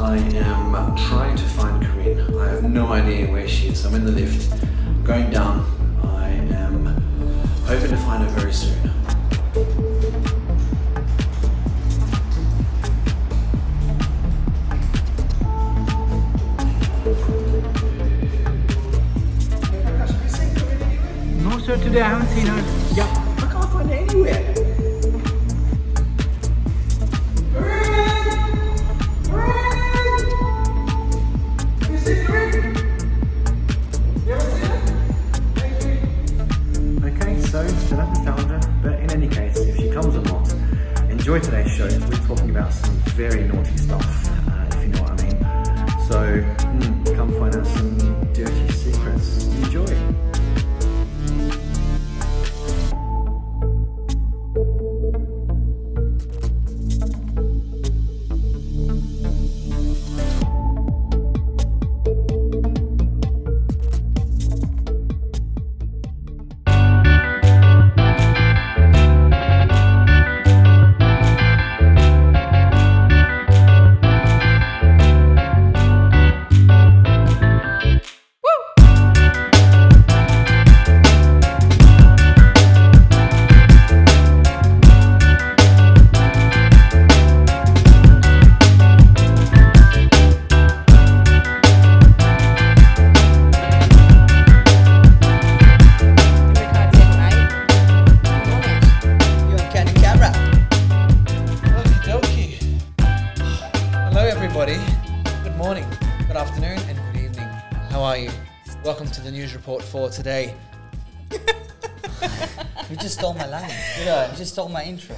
I am trying to find Corinne. I have no idea where she is. I'm in the lift, going down. I am hoping to find her very soon. Today I haven't seen her. Very naughty stuff, You just stole my line. Did I? You just stole my intro.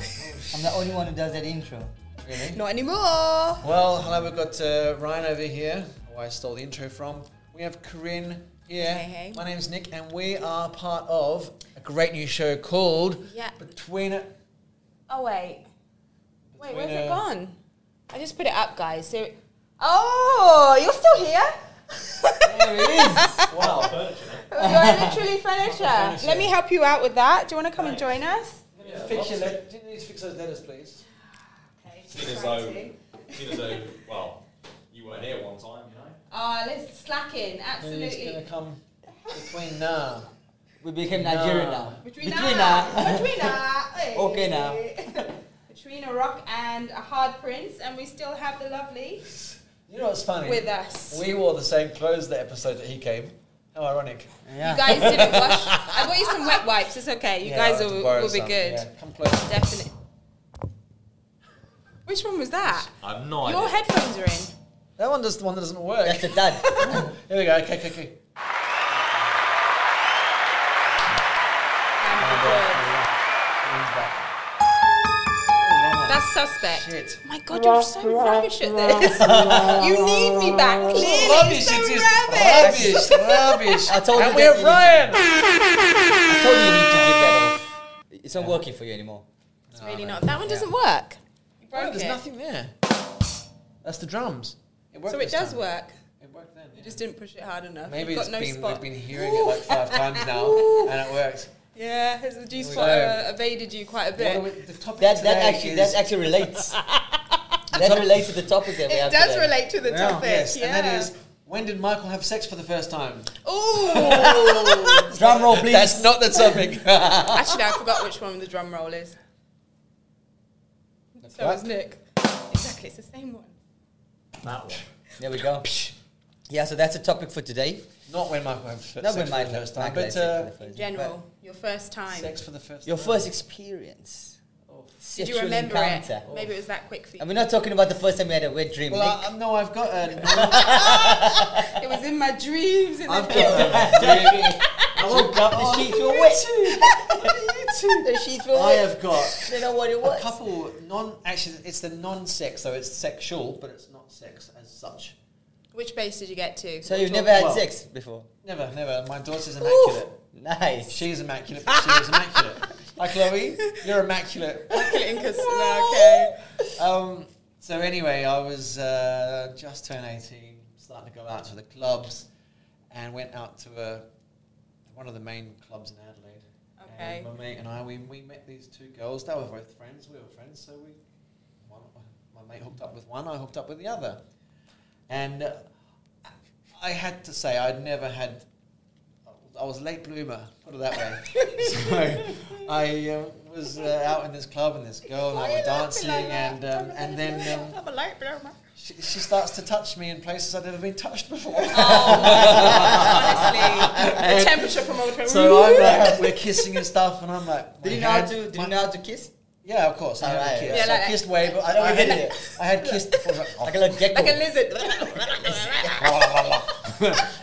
I'm the only one who does that intro. Really? Not anymore. Well, hello, we've got uh, Ryan over here, who I stole the intro from. We have Corinne here. Hey, hey. My name's Nick, and we are part of a great new show called Yeah. Between It. Oh wait. Wait, where's Between, it gone? I just put it up, guys. So, oh, you're still here. There it is. Wow. you're literally furniture. Let me help you out with that. Do you want to come and join us? Fix your let- do you need to fix those letters, please? Okay. Seeing as though, seeing as though, well, you weren't here one time, you know. Oh, let's slack in. Who's going Absolutely. to come between now? We became Nigerian now. Between Between now. now. Between now. Okay now. Between a rock and a hard prince, and we still have the lovely You know what's funny? with us. We wore the same clothes the episode that he came. How ironic. Yeah. You guys didn't wash. I bought you some wet wipes. It's okay. You Yeah, guys I'll will, be some. good. Yeah, come close. Definitely. Which one was that? I'm not. Your idea. headphones are in. That one does the one that doesn't work. That's the dad. Here we go. Okay, okay, okay. Suspect. Shit. Oh my god, you're so rubbish at this. you need me back. Clearly, Rubbish, so it is rubbish. rubbish, rubbish. I told and you we that have you Ryan. I told you you need to give that off. It's not working for you anymore. It's really not. That one doesn't work. You Oh, broke there's it. nothing there. That's the drums. It worked So it does time. work. It worked then. You just didn't push it hard enough. Maybe You've it's got no been spot. we've been hearing it like five times now, and it works. Yeah, his G we spot uh, evaded you quite a What bit. are we- the topic That that today actually is, that actually relates. that relates to the topic that we It have does today. relate to the Yeah. topic. yes, yeah. and that is when did Michael have sex for the first time? Ooh. Drum roll, please. That's not the topic. Actually, I forgot which one the drum roll is. So was Nick. Exactly, it's the same one. That one. There we go. Yeah, so that's the topic for today. Not when my had sex Not when the Michael first time, Michael but uh, for the first In general, your first time. sex for the first Your time. first experience. Did you remember encounter. it? Maybe it was that quick for you. And we're not talking about the first time we had a wet dream. Well, Nick. I, no, I've got a. it was in my dreams. In I've the got a. I woke up, the sheets were wet. the sheets were I have got They know what it a couple non. Actually, it's the non-sex, so it's sexual, but it's not sex as such. Which base did you get to? So you've never had Well- sex before? Never, never. My daughter's immaculate. Nice. She's immaculate, but she is immaculate. Hi, Chloe. You're immaculate. Immaculate in Incas- okay. Um, so anyway, I was uh, just turned 18, starting to go out to the clubs, and went out to a, one of the main clubs in Adelaide. Okay. And my mate and I, we, we met these two girls. They were both friends. We were friends, so we, one, my mate hooked up with one. I hooked up with the other. And uh, I had to say I'd never had. I was a late bloomer, put it that way. so I uh, was uh, out in this club and this girl and I were dancing like and um, and then um, I'm a light bloomer. she, she starts to touch me in places I'd never been touched before. Oh, Honestly, the temperature from over so I'm like, we're kissing and stuff, and I'm like, Did you know how to? Did you know how to kiss? Yeah, of course. I Alright. had a kiss. Yeah, I kissed way, but I, No, I, you had, didn't. I had kissed before. Like, Like a little gecko. like a lizard.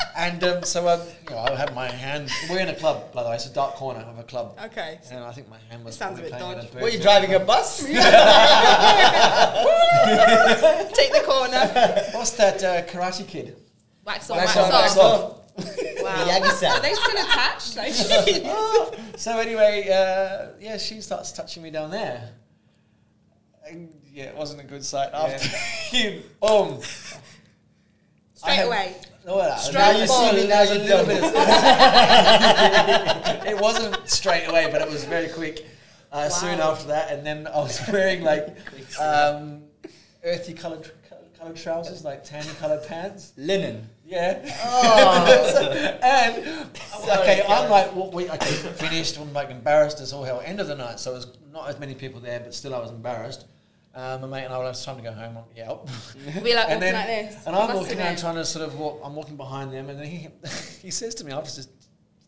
and um, so I, you know, I had my hand. We're in a club, by the way. It's a dark corner of a club. okay. And I think my hand was. Sounds a probably bit dodgy. a Were you driving a bus? Take the corner. What's that uh, Karate Kid? Wax on, Wax wax, on, off. wax off. Wow. Miyagi-san. Are they still attached? Like, So anyway, uh, yeah, she starts touching me down there. And, yeah, it wasn't a good sight. After you, boom. Straight had- away. Well, Straight Now you see me, now a you little bit it wasn't straight away, but it was very quick. Uh, Soon after that, and then I was wearing like um, earthy coloured coloured trousers, like tanny coloured pants. Linen. Yeah. Oh. and Sorry, okay, I'm like, well, we okay, finished. I'm like embarrassed as all hell. End of the night, so there's not as many people there, but still I was embarrassed. Um, my mate and I were it's time to go home. I'm, yeah. We like and walking then, like this. and I'm walking have around trying to sort of walk. I'm walking behind them, and then he he says to me, "I was just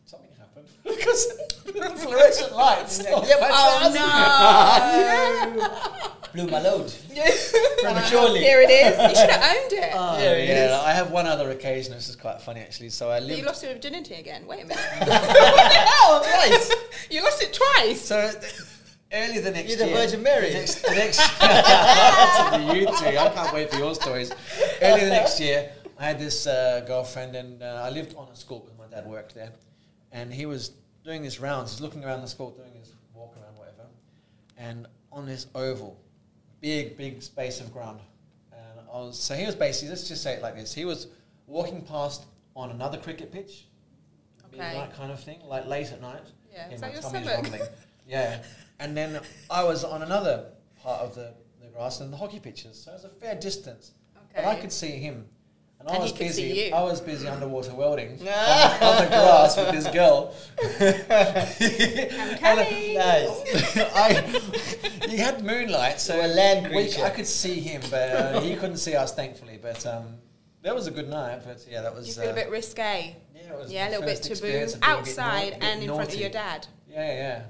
something happened because the fluorescent lights." Yeah, my Oh Blew my load. no! Prematurely. Here it is. You should have owned it. Oh, There it yeah, is. I have one other occasion. This is quite funny actually. So I you lost your virginity again. Wait a minute. Oh, twice. you lost it twice. So th- early the next year. You're the year, Virgin Mary. The next, the next you two. I can't wait for your stories. Early the next year, I had this uh, girlfriend, and uh, I lived on a school because my dad worked there, and he was doing his rounds. He's looking around the school, doing his walk around, whatever, and on this oval, big, big space of ground, and I was so he was basically let's just say it like this: he was walking past on another cricket pitch. Okay. Midnight kind of thing, like late at night. Yeah, Yeah, your stomach? Yeah, and then I was on another part of the, the grass and the hockey pitches, so it was a fair distance. But I could see him, and, I was busy. I was busy underwater welding on, the, on the grass with this girl. And coming. Nice. I, he had moonlight, so a land we- creature. I could see him, but uh, he couldn't see us, thankfully. But um, that was a good night. But yeah, that was. You feel uh, a bit risque. yeah, it was Yeah, a little bit taboo. experience of being a bit Outside and in front of your dad. Yeah, yeah.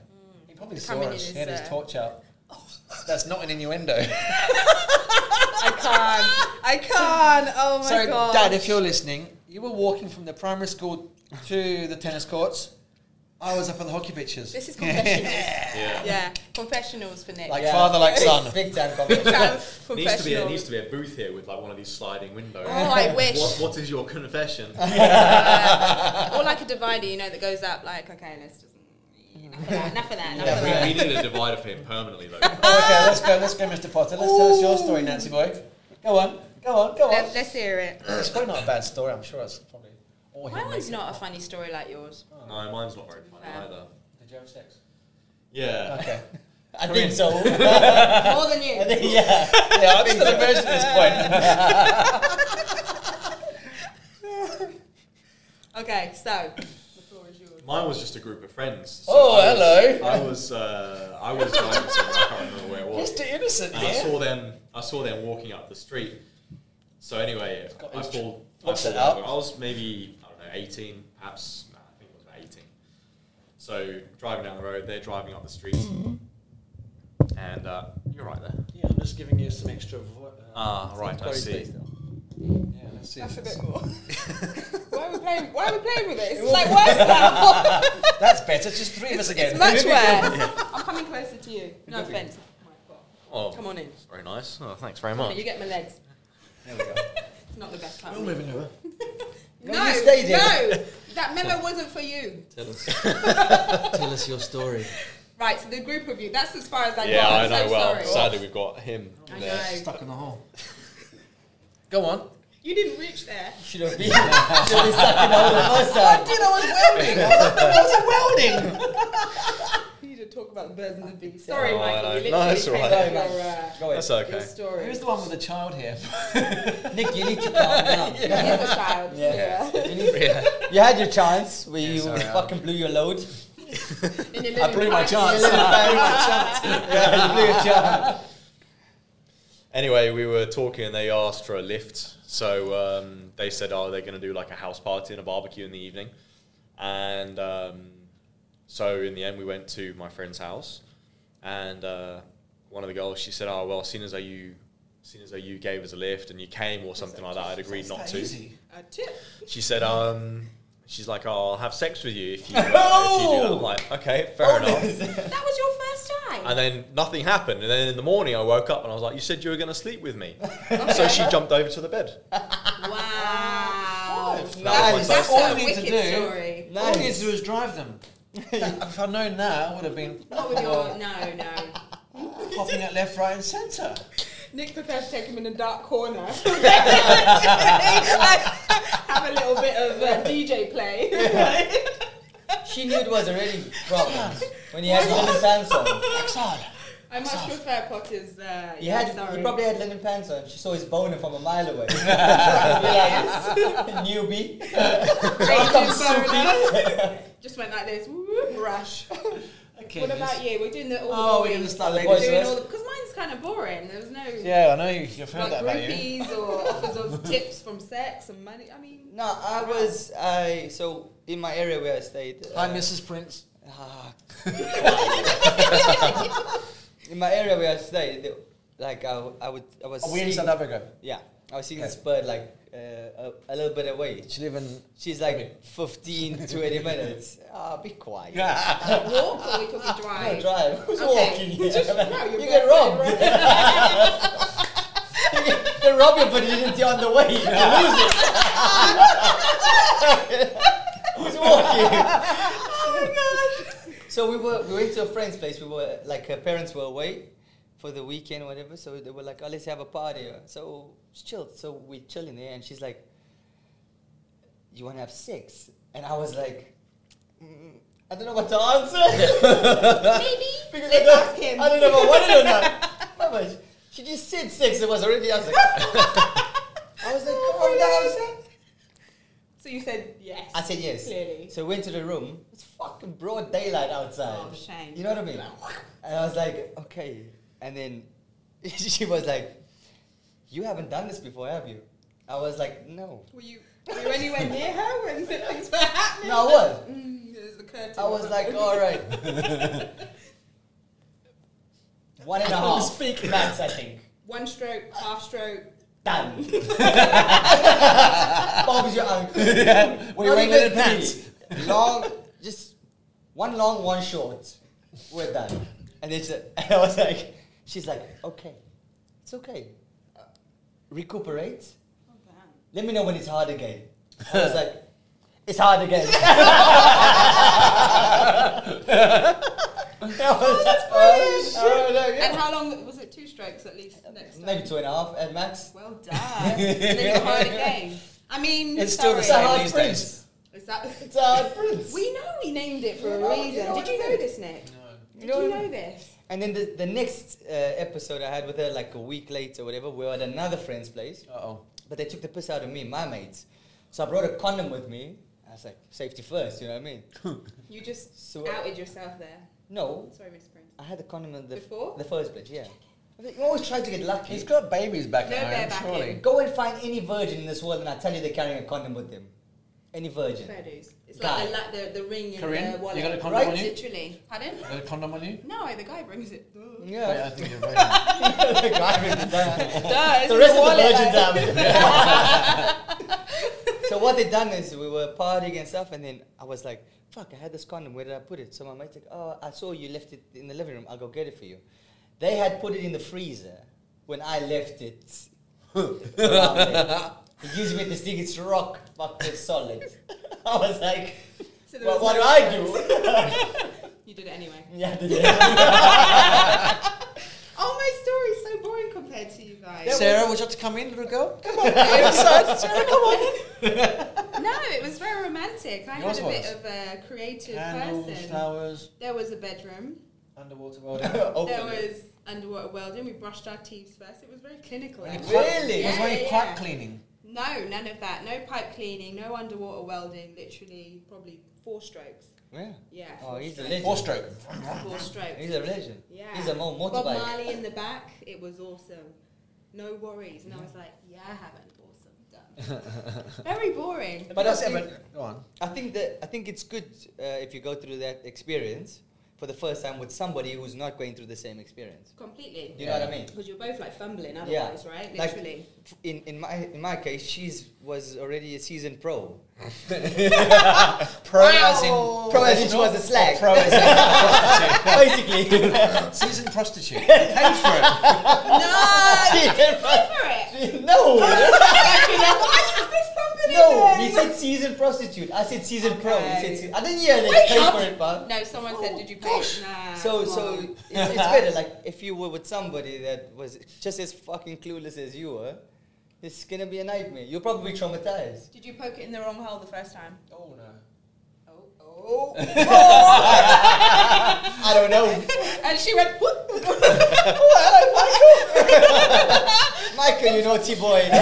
He probably saw Coming us. his, He had his uh, torch out. That's not an innuendo. I can't. I can't. Oh my so, god. Dad, if you're listening, you were walking from the primary school to the tennis courts. I was up on the hockey pitches. This is confessionals. Yeah. yeah, confessionals for Nick. Like Yeah. father, like son. Big time Big competition. Needs to be there needs to be a booth here with like one of these sliding windows. Oh, I wish. What, what is your confession? or like a divider, you know, that goes up. Like, okay, let's just enough of that. Enough of that. Enough yeah, of we, that. we need a divider for him permanently though. Oh, okay, let's go, let's go, Mr. Potter. Let's tell us your story, Nancy boy. Go on, go on, go on. Let, let's hear it. It's probably not a bad story. I'm sure it's probably. Or My he'll one's not a funny story like yours. Oh. no, mine's not very funny Fair. either. Did you have sex? Yeah. Okay. I think so. More than you. I think, yeah. yeah, I'm still a virgin at this point. Okay, so the floor is yours. Mine was just a group of friends. Oh, I was- hello. I was uh, I was driving somewhere. I can't remember where it was. Mr. Innocent And I saw them. I saw them walking up the street. So anyway, I pulled. I, what's pulled it up? I was maybe I don't know, eighteen, perhaps. No, I think it was about eighteen. So driving down the road, they're driving up the street, and uh, you're right there. Yeah, I'm just giving you some extra. Vo- uh, Ah, right, I see. Yeah, let's see. That's a bit more. why are we playing? Why are we playing with this? It's like worse now. That's better. Just three of us again. It's much worse. I'm coming closer to you. No offense. Oh, Come on in. very nice. Oh, thanks very much. You get my legs. There we go. It's not the best part. We're moving over. No, you stay there. no, that memo wasn't for you. Tell us. Tell us your story. Right, so the group of you. That's as far as I Yeah, got. I I'm know. so well, sorry. sadly, we've got him I there. know. Stuck in the hole. Go on. You didn't reach there. Should have been, should have been stuck in the hole the first time. Dude, I was welding. I was, I was welding. You you to talk about the birds and the bees. Sorry, Oh, Michael. I We know. literally No, that's all changed right. your, Sorry, uh, Go ahead. That's your okay. story. Who's the one with the child here? Nick, you need to calm down. He is a child. Yeah. Yeah. You, need, Yeah. you had your chance where you sorry, fucking blew your load. In your I blew my chance. yeah, you blew your chance. Anyway, we were talking and they asked for a lift. So um, they said, oh, they're going to do like a house party and a barbecue in the evening. And um, so in the end, we went to my friend's house. And uh, one of the girls, she said, oh, well, seeing as though you, seeing as though you gave us a lift and you came or something like that, I'd agreed not to. Easy. A tip. She said, um, she's like, oh, I'll have sex with you if you, uh, if you do that. I'm like, okay, fair enough. That was your first time. And then nothing happened. And then in the morning, I woke up and I was like, you said you were going to sleep with me. so she jumped over to the bed. wow. Five. Nice. That's All a you need to wicked do- story. All you need to do is drive them. If I'd known that, I would have been Not with your no, no. popping at left, right, and centre. Nick prefers to take him in a dark corner. Have a little bit of uh, DJ play. She knew it was already problem when he had linen pants on. I much prefer Potter's. Uh, He yeah, had, sorry. he probably had linen pants on. She saw his boner from a mile away. Newbie. Raging boner. Just went like this. Whoop, rush. Okay. What about you? We're doing the all Oh, the we're boring- gonna start The ladies doing first. all the because mine's kind of boring. There was no Yeah, I know you, you've heard like that about you. groupies or offers of tips from sex and money. I mean, No, I was I so in my area where I stayed. Hi, uh, Mrs. Prince. ah. in my area where I stayed, they- like I, I would I was. Are we in seeing- South Africa? Yeah, I was seeing Okay. this bird like uh, a, a little bit away. She live in. She's like 15, to 20 minutes. Ah, be quiet. Yeah. walk or we talking No, drive? drive. Who's Okay. walking here? Just- no, you're get barefoot, robbed. they rob you, but you didn't see on the way. You lose it. Who's walking? So we were we went to a friend's place. We were like her parents were away for the weekend or whatever. So they were like, "Oh, let's have a party." So it's chill. So we chilling there, and she's like, "You want to have sex?" And I was like, mm, "I don't know what to answer." Maybe. Because Let's I don't- ask him. I don't know if I wanted or not. Mama, she just said sex. It was already. I was like, I was like, calm down. So you said yes. I said yes. Clearly. So we went to the room. It's fucking broad daylight outside. Oh, shame. You know what I mean? And I was like, okay. And then she was like, you haven't done this before, have you? I was like, no. Were you, were you anywhere near her when things were happening? No, I was. Mm, there's the curtain. I was like, all right. One and a half. speak. max, I think. One stroke, half stroke. Done. Bob's your uncle. Were you Not wearing even linen pants? Long, just one long, one short. We're done. And it's. she, and I was like, she's like, okay, it's okay. Uh, recuperate. Oh. Let me know when it's hard again. I was like, it's hard again. I was like, oh, oh, no, yeah. And how long was it? Two strokes at least. Next time. Maybe two and a half at max. Well done. and then you hard again. I mean, It's still the sorry. It's same hard these prince. days. Is that? It's a hard prince. We know we named it for You a know- you reason. know Did you know mean? this, Nick? Did You know you know this? And then the, the next uh, episode I had with her, like a week later, or whatever, we were at another friend's place, Uh oh. but they took the piss out of me, my mates. So I brought a condom with me. I was like, safety first, you know what I mean? You just So- outed yourself there. No, Sorry, Miss Prince. I had the condom in the, Before? the first place, yeah. You always try to get lucky. He's got babies back No at bear home, back surely. in. Go and find any virgin in this world, and I tell you they're carrying a condom with them. Any virgin. Fair dues. It's Guy. like the, la- the, the ring in Corinne, the wallet. you got a condom Right? on you? Literally. Pardon? Got a condom on you? No, the guy brings it. Duh. Wait, I Yeah. think you're right. the guy with the diamond. Duh, it's The in rest of the wallet, virgins like- have it. so what they done is we were partying and stuff, and then I was like, "Fuck! I had this condom. Where did I put it?" So my mate's like, "Oh, I saw you left it in the living room. I'll go get it for you." They had put it in the freezer when I left it. around. He gives me the stick. It's rock fucking solid. I was like, So there "Well, was what do I do?" You did it anyway. yeah, the- Oh, my story's so boring compared to you guys. Sarah, would you like to come in, little girl? Come on. Sarah, come on. no, it was very romantic. I Yours had a bit of a creative Candles, person. flowers. There was a bedroom. Underwater welding. There was underwater welding. We brushed our teeth first. It was very clinical. Any actually. pipe- Really? Was there any Yeah, pipe yeah. cleaning? No, none of that. No pipe cleaning. No underwater welding. Literally, probably four strokes. Yeah. Yeah. Oh, four he's a legend. Four stroke. Four strokes. He's a legend. Yeah. He's a mo- Bob motorbike. Marley in the back. It was awesome. No worries. And I was like, yeah, I haven't. awesome done. Very boring. But But I that's think- Go on. I think that I think it's good uh, if you go through that experience for the first time with somebody who's not going through the same experience. Completely. Do you know what I mean? Because you're both like fumbling Yeah. otherwise, right? Literally. F- In in my in my case, she's was already a seasoned pro. Pro as in Pro as in she was a slag. Pro as in Basically. seasoned prostitute. You paid for it. no! for it! no. There's something No, in there. he said seasoned prostitute. I said seasoned pro. He said se- I didn't hear they Wake paid for it, but No, someone said, did you pay? Nah. so come so on. it's, it's better. Like if you were with somebody that was just as fucking clueless as you were, it's gonna be a nightmare. You'll probably be traumatized. Did you poke it in the wrong hole the first time? Oh no. Oh. I don't know. and she went, whoop. Michael, you naughty boy.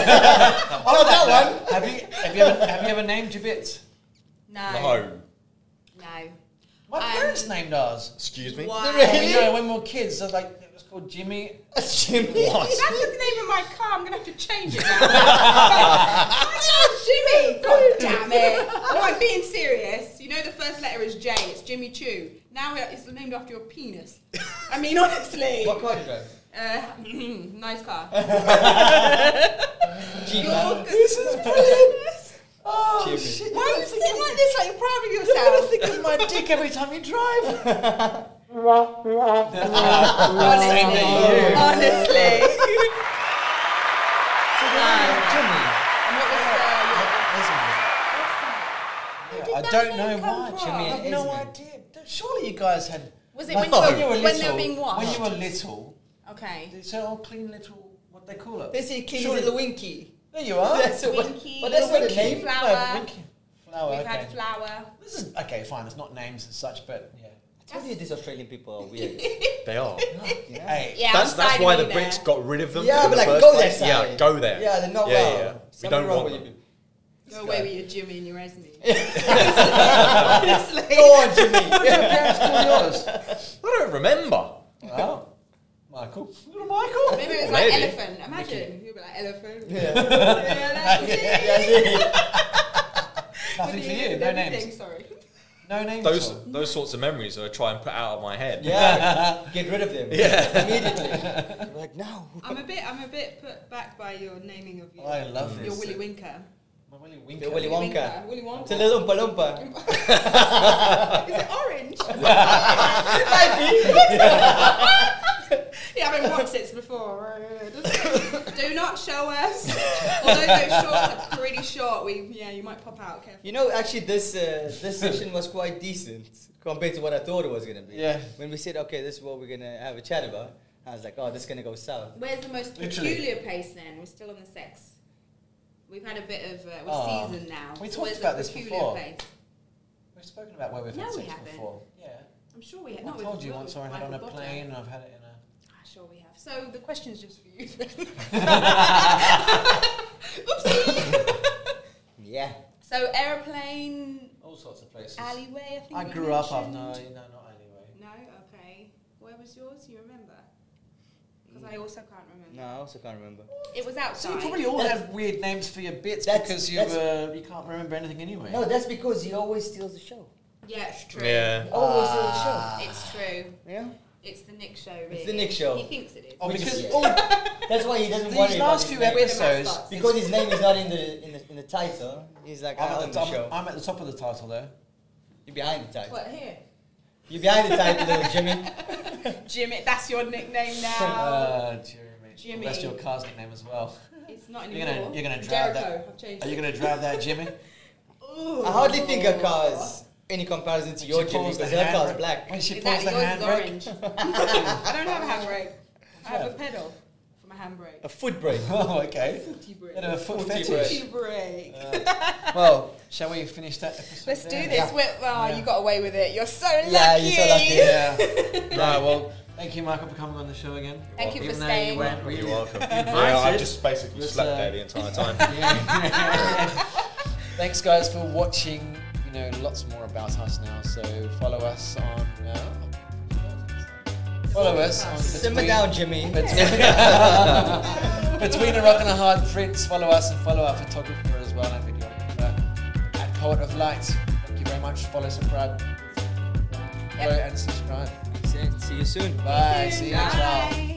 Oh, that one. Have you have you ever have you ever named your bits? No. No. No. My Um, parents named ours. Excuse me. Why? Really? You know, when we were kids, I was like it was called Jimmy. Jimmy. What? That's the name of my car. I'm gonna have to change it now. oh, Jimmy! God damn it! No, I'm being serious. You know the first letter is J. It's Jimmy Choo. Now it's named after your penis. I mean, honestly. What car do you drive? Uh, nice car. Jeep. This is brilliant. Oh Jimmy. shit! Why are you sitting like this? Like you're proud of You're gonna yourself? think of my dick every time you drive. Honestly. Same to you. Honestly. Jimmy. And what was uh, I don't know come why. from? Jimmy, I have no Esmond. idea. Surely you guys had. Was it Like, when you when you were, were when they little? were being washed? When you were little, okay. they said, "Oh, clean little." What they call it? They say clean Surely- little winky. There you are. That's a, Winky. but that's not a Winky. name. Flower. No, winky. Flower. We've okay. had flour. This is okay. Fine. It's not names as such, but yeah. I told you these Australian people are weird. They are. yeah. Hey. Yeah, That's I'm that's why you the Brits got rid of them. Yeah, but the like, first go there. Sally. Yeah, go there. Yeah, they're not Yeah, well. yeah, yeah. We Something don't wrong want with them. You. Go away with your Jimmy and your Esme. Go on, Jimmy. What did your parents call yours? I don't remember. Oh, Michael. Little Michael. Maybe it was like Maybe. elephant. Imagine. You'd be like, elephant. Yeah. Yeah, that's me. Nothing for you. No names. Sorry. No names. Those at those sorts of memories I try and put out of my head. Yeah, get rid of them. Yeah. Immediately. Like, no. I'm a bit. I'm a bit put back by your naming of your, I love your this. Willy Winker. My Willy Winker. The Willy Wonka. Willy Wonka. It's a little Oompa Loompa. Is it orange? yeah, I've been watched this before. Do not show us. Although those shorts are pretty short, we yeah, you might pop out. Careful. You know, actually, this uh, this session was quite decent compared to what I thought it was gonna be. Yeah. When we said, okay, this is what we're gonna have a chat about, I was like, oh, this is gonna go south. Where's the most Literally. peculiar place then? We're still on the sex. We've had a bit of uh, we're Oh, seasoned now. we So talked about this before. Place? We've spoken about where we've No, had we sex haven't. before. Yeah. I'm sure we have. I told you once I had on a Potter. plane and I've had it in a. Ah, Sure we have. So the question's just for you. Oopsie. Yeah. so airplane All sorts of places. alleyway. I think I grew up. I've no, no, not alleyway. No, okay. Where was yours? You remember? Because I also can't remember. No, I also can't remember. It was So outside. you probably all That's- have weird names for your bits That's- because you that's- uh, you can't remember anything anyway. No, that's because he always steals the show. Yeah, it's true. Yeah. He always steals the show. It's true. Yeah. It's the Nick show, really. It's the Nick show. He thinks it is. Oh, Which because yeah. all That's why he doesn't these worry about last his few name. Episodes, mascots. Because his name is not in the in the, in the title. He's like, I'm I own at, the the show. top, I'm at the top of the title there. You're behind the title. What, here? You're behind the title, little Jimmy. Jimmy, that's your nickname now. Uh, Jeremy. Jimmy. Well, that's your car's nickname as well. it's not You're anymore. gonna you're gonna drive Jericho. that. I've changed Are you gonna drive that, Jimmy? Ooh. I hardly think a car is any comparison to your she Jimmy the because her car's handbrake- black. When she Is pulls that the yours is handbrake. orange? I don't have a handbrake. I have a pedal for my handbrake. A foot brake. Oh, okay. Footy break. Bit of a foot Footy fetish. Footy break. Uh, well, shall we finish that episode? Let's do this. Yeah. We're- Oh, Yeah. you got away with it. You're so lucky. Yeah, you're so lucky. Yeah. right, well, thank you, Michael, for coming on the show again. Thank you for Even though staying. You weren't really You're welcome. Invited. yeah, I've just basically Let's, slept uh, there the entire time. Yeah. Thanks, guys, for watching. You know lots more about us now, so follow us on. Uh, follow us Simmer between, down, Jimmy. between, between a rock and a hard prince. Follow us and follow our photographer as well, and videographer uh, at Poet of Light. Thank you very much. Follow, subscribe, follow, and subscribe. See you soon. Bye. See you. Ciao. Bye.